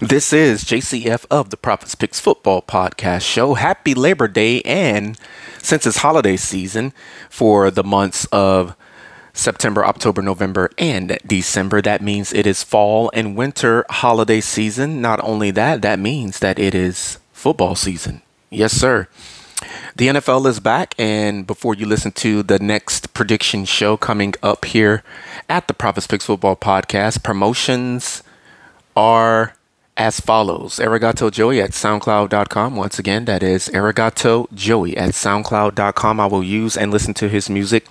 This is JCF of the Prophets Picks Football Podcast Show. Happy Labor Day, and since it's holiday season for the months of September, October, November, and December, that means it is fall and winter holiday season. Not only that, that means that it is football season. Yes, sir. The NFL is back, and before you listen to the next prediction show coming up here at the Prophets Picks Football Podcast, promotions are as follows Arigato Joey at SoundCloud.com. Once again, that is Arigato Joey at SoundCloud.com. I will use and listen to his music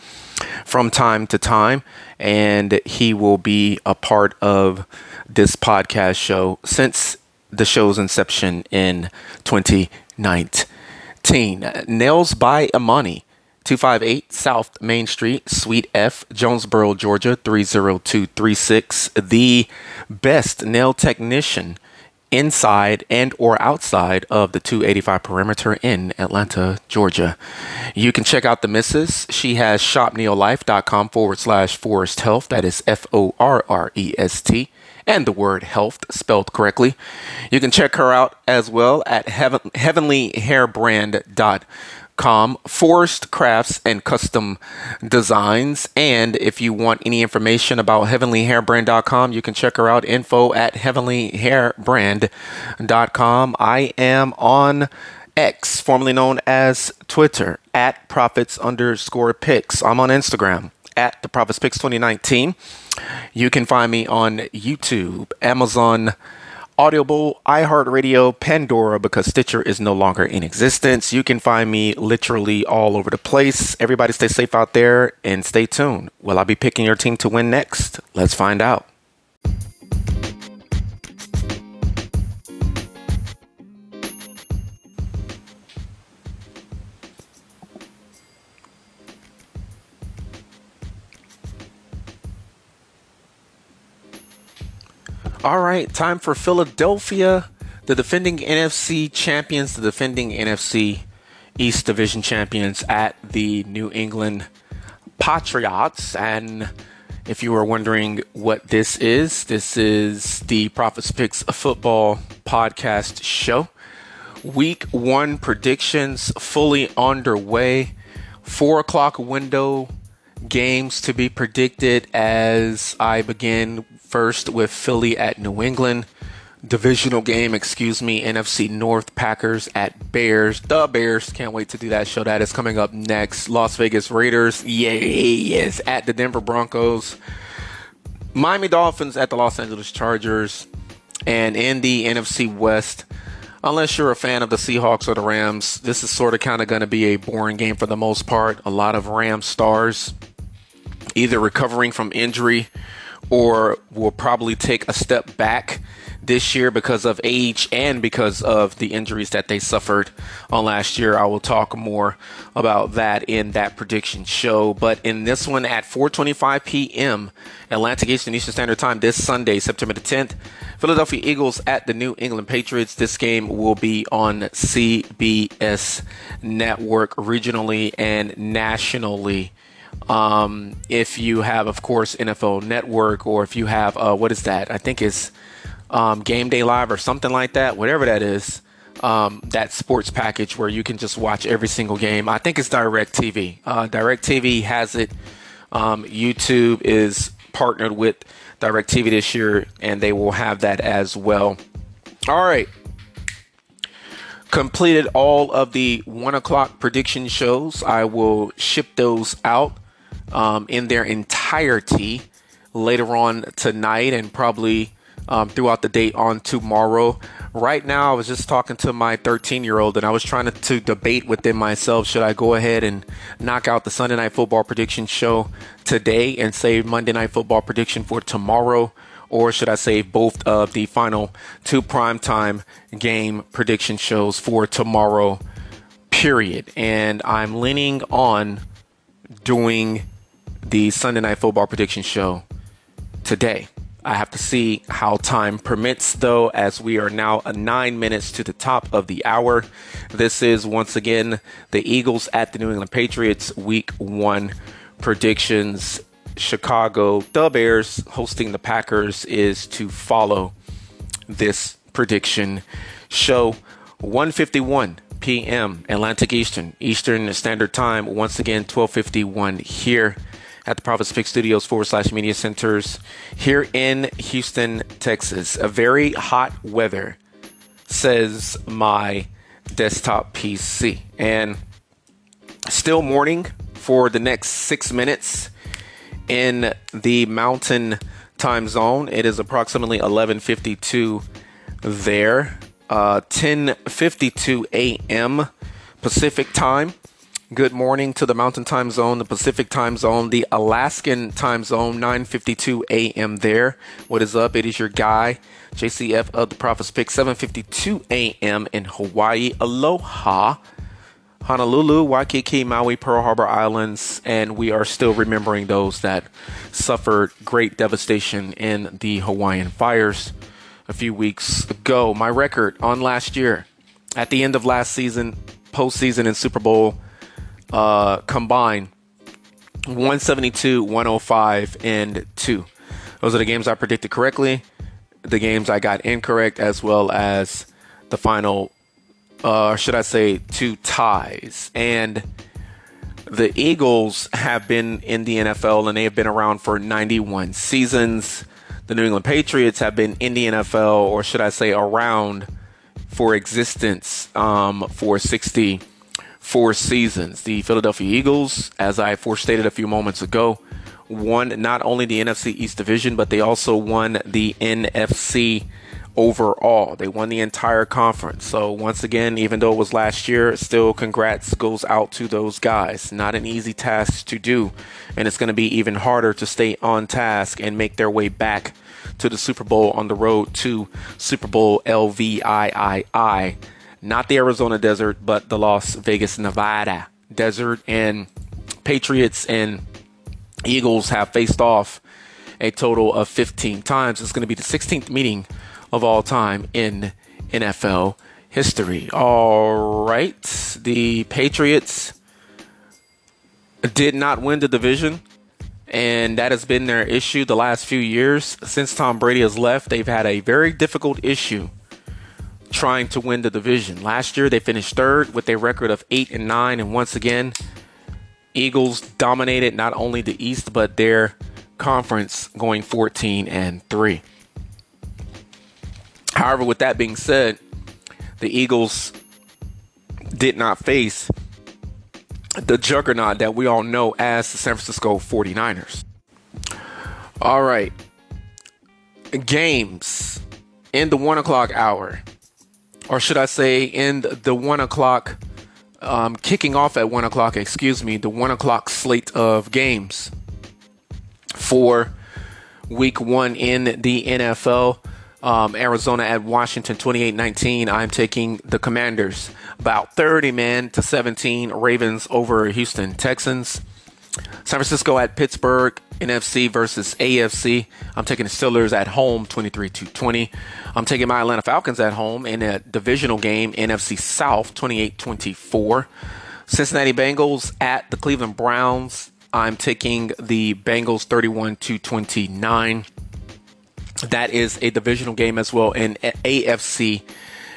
from time to time, and he will be a part of this podcast show since the show's inception in 2019. Nails by Amani. 258 South Main Street, Suite F, Jonesboro, Georgia 30236. The best nail technician inside and or outside of the 285 perimeter in Atlanta, Georgia. You can check out the missus. She has shopneolife.com forward slash forrest health. That is F O R R E S T and the word health spelled correctly. You can check her out as well at heaven, heavenlyhairbrand.com, Forrest Crafts and Custom Designs. And if you want any information about heavenlyhairbrand.com, you can check her out info at heavenlyhairbrand.com. I am on X, formerly known as Twitter, at profits underscore picks. I'm on Instagram at the Prophets Picks 2019. You can find me on YouTube, Amazon, Audible, iHeartRadio, Pandora, because Stitcher is no longer in existence. You can find me literally all over the place. Everybody stay safe out there and stay tuned. Will I be picking your team to win next? Let's find out. All right, time for Philadelphia, the defending NFC champions, the defending NFC East Division champions at the New England Patriots. And if you were wondering what this is, this is the Prophets Picks football podcast show. Week one predictions fully underway. Four o'clock window games to be predicted as I begin first with Philly at New England. Divisional game, excuse me, NFC North Packers at Bears. The Bears can't wait to do that show. That is coming up next. Las Vegas Raiders, yes, at the Denver Broncos. Miami Dolphins at the Los Angeles Chargers. And in the NFC West, unless you're a fan of the Seahawks or the Rams, this is sort of kind of going to be a boring game for the most part. A lot of Ram stars either recovering from injury or will probably take a step back this year because of age and because of the injuries that they suffered on last year. I will talk more about that in that prediction show. But in this one at 4:25 p.m. Atlantic Eastern Eastern Standard Time this Sunday, September the 10th, Philadelphia Eagles at the New England Patriots. This game will be on CBS Network regionally and nationally. Um, if you have, of course, NFL Network, or if you have, uh, what is that? I think it's um, Game Day Live or something like that, whatever that is. Um, that sports package where you can just watch every single game. I think it's DirecTV. Uh, DirecTV has it. Um, YouTube is partnered with DirecTV this year, and they will have that as well. All right. Completed all of the one o'clock prediction shows. I will ship those out um, in their entirety later on tonight and probably um, throughout the day on tomorrow. Right now, I was just talking to my 13 year old and I was trying to, to, debate within myself should I go ahead and knock out the Sunday Night Football prediction show today and save Monday Night Football prediction for tomorrow? Or should I save both of the final two primetime game prediction shows for tomorrow? Period. And I'm leaning on doing the Sunday Night Football prediction show today. I have to see how time permits, though, as we are now uh, nine minutes to the top of the hour. This is once again the Eagles at the New England Patriots week one predictions. Chicago, the Bears hosting the Packers is to follow this prediction show 151 p.m. Atlantic Eastern Eastern Standard Time. Once again, 1251 here at the Prophet's Pick Studios forward slash media centers here in Houston, Texas. A very hot weather, says my desktop PC. And still morning for the next six minutes in the mountain time zone. It is approximately 11:52 there, uh, 10:52 a.m. Pacific time. Good morning to the Mountain Time Zone, the Pacific Time Zone, the Alaskan Time Zone, 9:52 a.m. there. What is up? It is your guy, JCF of the Prophets Pick, 7:52 a.m. in Hawaii. Aloha. Honolulu, Waikiki, Maui, Pearl Harbor Islands, and we are still remembering those that suffered great devastation in the Hawaiian fires a few weeks ago. My record on last year, at the end of last season, postseason, and Super Bowl uh, combined 172, 105, and 2. Those are the games I predicted correctly, the games I got incorrect, as well as the final, uh, should I say, two ties. And the Eagles have been in the NFL and they have been around for 91 seasons. The New England Patriots have been in the NFL, or should I say, around for existence um, for 64 seasons. The Philadelphia Eagles, as I forestated a few moments ago, won not only the NFC East Division, but they also won the NFC overall. They won the entire conference. So, once again, even though it was last year, still congrats goes out to those guys. Not an easy task to do, and it's going to be even harder to stay on task and make their way back to the Super Bowl on the road to Super Bowl LVIII not the Arizona desert, but the Las Vegas, Nevada desert. And Patriots and Eagles have faced off a total of 15 times. It's going to be the 16th meeting of all time in NFL history. All right. The Patriots did not win the division. And that has been their issue the last few years. Since Tom Brady has left, they've had a very difficult issue trying to win the division. Last year they finished third with a record of 8 and 9 and once again Eagles dominated not only the East but their conference going 14 and 3. However, with that being said, the Eagles did not face the juggernaut that we all know as the San Francisco 49ers. All right. Games in the one o'clock hour or should I say, in the one o'clock, um, kicking off at one o'clock, excuse me, the one o'clock slate of games for week one in the NFL. Um, Arizona at Washington 28 19. I'm taking the Commanders about 30 men to 17. Ravens over Houston Texans. San Francisco at Pittsburgh, NFC versus AFC. I'm taking the Steelers at home, 23 to 20. I'm taking my Atlanta Falcons at home in a divisional game, NFC South, 28 24. Cincinnati Bengals at the Cleveland Browns. I'm taking the Bengals 31 to 29. That is a divisional game as well in AFC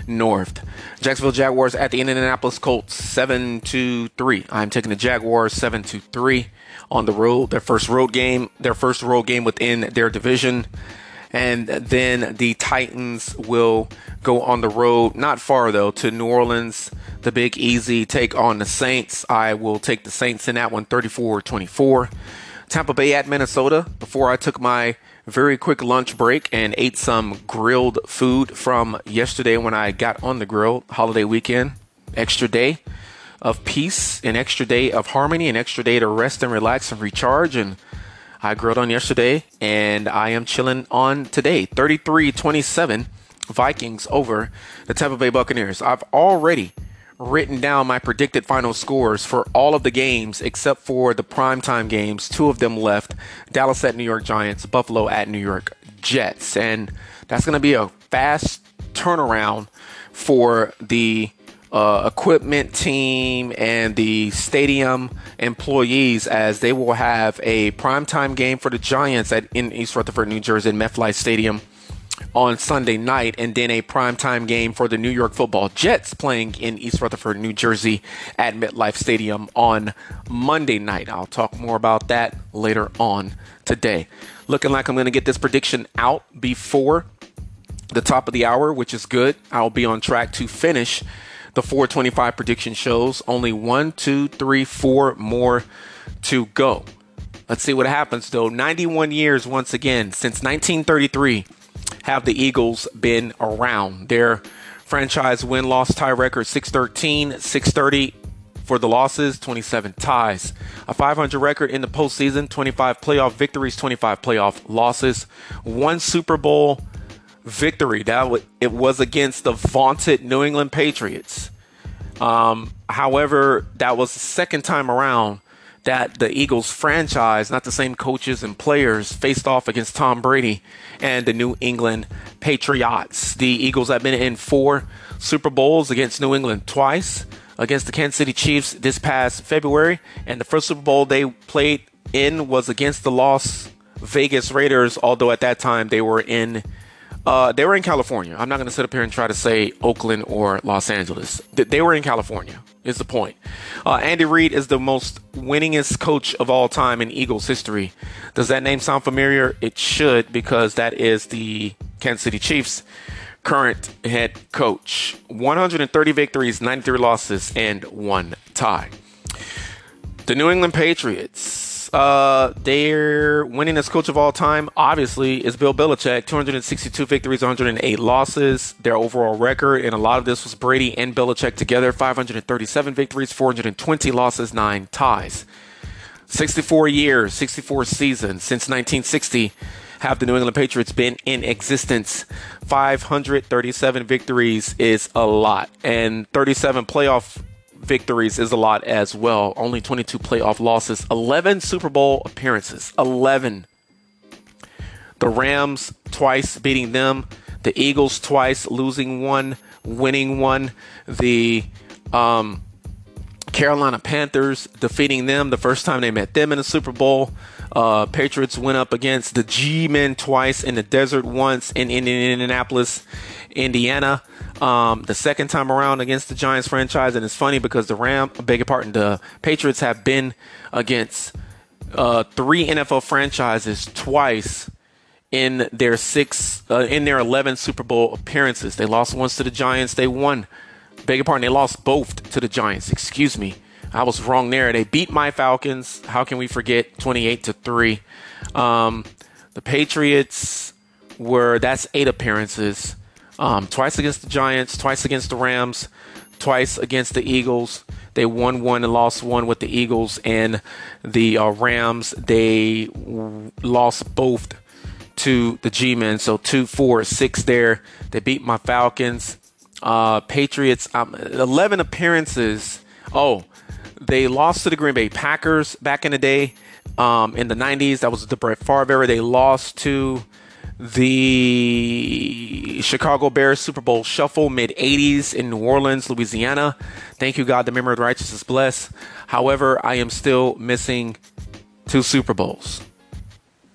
North. Jacksonville Jaguars at the Indianapolis Colts 7 to 3. I'm taking the Jaguars 7 to 3 on the road. Their first road game, their first road game within their division. And then the Titans will go on the road, not far though, to New Orleans. The Big Easy take on the Saints. I will take the Saints in that one 34 24. Tampa Bay at Minnesota. Before I took my very quick lunch break and ate some grilled food from yesterday when I got on the grill, holiday weekend, extra day of peace, an extra day of harmony, an extra day to rest and relax and recharge. And I grilled on yesterday and I am chilling on today. 33 27 Vikings over the Tampa Bay Buccaneers. I've already written down my predicted final scores for all of the games except for the primetime games. Two of them left Dallas at New York Giants, Buffalo at New York Jets. And that's going to be a fast turnaround for the uh, equipment team and the stadium employees as they will have a primetime game for the Giants at in East Rutherford, New Jersey, at MetLife Stadium on Sunday night, and then a primetime game for the New York football Jets playing in East Rutherford, New Jersey at MetLife Stadium on Monday night. I'll talk more about that later on today. Looking like I'm going to get this prediction out before the top of the hour, which is good. I'll be on track to finish the 425 prediction shows. Only one, two, three, four more to go. Let's see what happens though. 91 years once again since 1933 have the Eagles been around. Their franchise win loss tie record 613, 630 for the losses, 27 ties. A 500 record in the postseason, 25 playoff victories, 25 playoff losses. One Super Bowl victory. That w- it was against the vaunted New England Patriots. Um, however, that was the second time around that the Eagles franchise, not the same coaches and players, faced off against Tom Brady and the New England Patriots. The Eagles have been in four Super Bowls against New England twice, against the Kansas City Chiefs this past February, and the first Super Bowl they played in was against the Las Vegas Raiders, although at that time they were in uh, they were in California. I'm not going to sit up here and try to say Oakland or Los Angeles. They were in California, is the point. Uh, Andy Reid is the most winningest coach of all time in Eagles history. Does that name sound familiar? It should, because that is the Kansas City Chiefs' current head coach. 130 victories, 93 losses, and one tie. The New England Patriots uh, their winningest coach of all time, obviously, is Bill Belichick. 262 victories, 108 losses. Their overall record, and a lot of this was Brady and Belichick together 537 victories, 420 losses, 9 ties. 64 years, 64 seasons since 1960 have the New England Patriots been in existence. 537 victories is a lot, and 37 playoff victories is a lot as well. Only 22 playoff losses, 11 Super Bowl appearances, 11. The Rams twice beating them, the Eagles twice losing one, winning one, the um, Carolina Panthers defeating them the first time they met them in the Super Bowl. Uh, Patriots went up against the G Men twice in the desert once in Indianapolis, Indiana. Um, the second time around against the Giants franchise, and it's funny because the Ram, I beg your pardon, the Patriots have been against uh, three NFL franchises twice in their six, uh, in their eleven Super Bowl appearances. They lost once to the Giants. They won. Beg your pardon, they lost both to the Giants. Excuse me. I was wrong there. They beat my Falcons. How can we forget? 28 to 3. Um, the Patriots were, that's eight appearances. Um, twice against the Giants, twice against the Rams, twice against the Eagles. They won one and lost one with the Eagles and the uh, Rams. They w- lost both to the G-men. So two, four, six there. They beat my Falcons. Uh, Patriots, um, 11 appearances. Oh, they lost to the Green Bay Packers back in the day. Um, in the 90s, that was the Brett Favre. They lost to the Chicago Bears Super Bowl shuffle mid 80s in New Orleans, Louisiana. Thank you, God, the memory of the righteous is blessed. However, I am still missing two Super Bowls.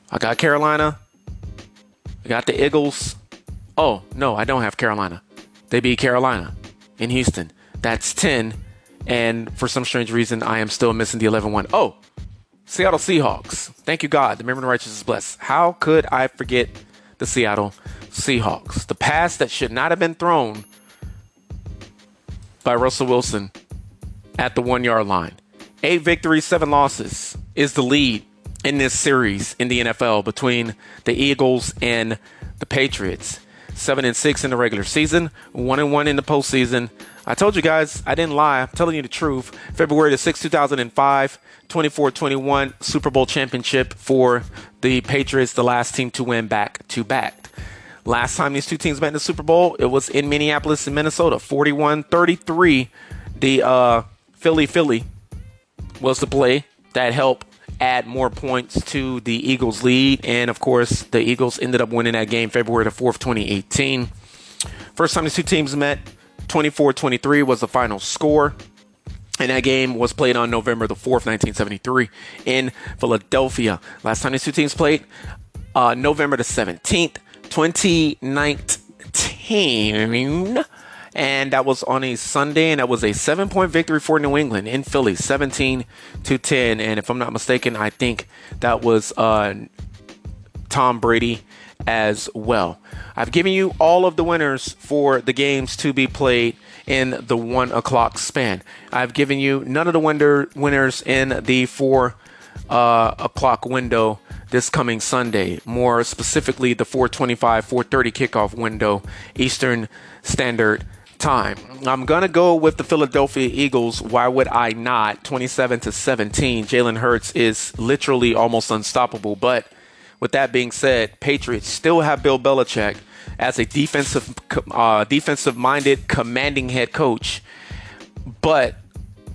I got Carolina, I got the Eagles. Oh, no, I don't have Carolina. They beat Carolina in Houston. That's 10. And for some strange reason, I am still missing the 11 1. Oh, Seattle Seahawks. Thank you, God. The memory of the righteous is blessed. How could I forget the Seattle Seahawks. The pass that should not have been thrown by Russell Wilson at the one yard line. Eight victories, seven losses is the lead in this series in the NFL between the Eagles and the Patriots. Seven and six in the regular season, one and one in the postseason. I told you guys, I didn't lie. I'm telling you the truth. February the 6th, 2005, 24 21 Super Bowl championship for the Patriots, the last team to win back to back. Last time these two teams met in the Super Bowl, it was in Minneapolis and Minnesota, 41 33. The uh, Philly Philly was the play that helped add more points to the Eagles' lead. And of course, the Eagles ended up winning that game February the 4th, 2018. First time these two teams met, 24 23 was the final score. And that game was played on November the 4th, 1973, in Philadelphia. Last time these two teams played, uh, November the 17th, 2019. And that was on a Sunday, and that was a seven point victory for New England in Philly, 17 to 10. And if I'm not mistaken, I think that was uh, Tom Brady as well. I've given you all of the winners for the games to be played in the one o'clock span. I've given you none of the winner, winners in the four uh, o'clock window this coming Sunday. More specifically, the 425, 430 kickoff window, Eastern Standard Time. I'm gonna go with the Philadelphia Eagles. Why would I not? 27 to 17. Jalen Hurts is literally almost unstoppable. But with that being said, Patriots still have Bill Belichick as a defensive, uh, defensive-minded, commanding head coach. But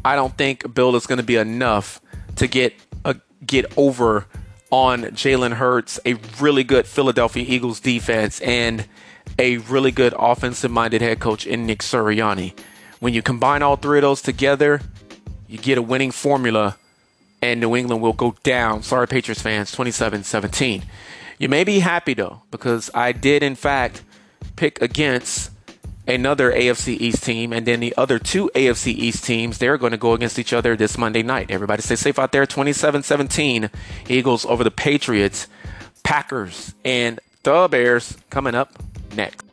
I don't think Bill is going to be enough to get a, get over on Jalen Hurts, a really good Philadelphia Eagles defense, and a really good offensive-minded head coach in Nick Sirianni. When you combine all three of those together, you get a winning formula, and New England will go down. Sorry, Patriots fans, 27 17. You may be happy though, because I did in fact pick against another AFC East team, and then the other two AFC East teams, they're going to go against each other this Monday night. Everybody stay safe out there. 27 17, Eagles over the Patriots, Packers, and the Bears coming up next.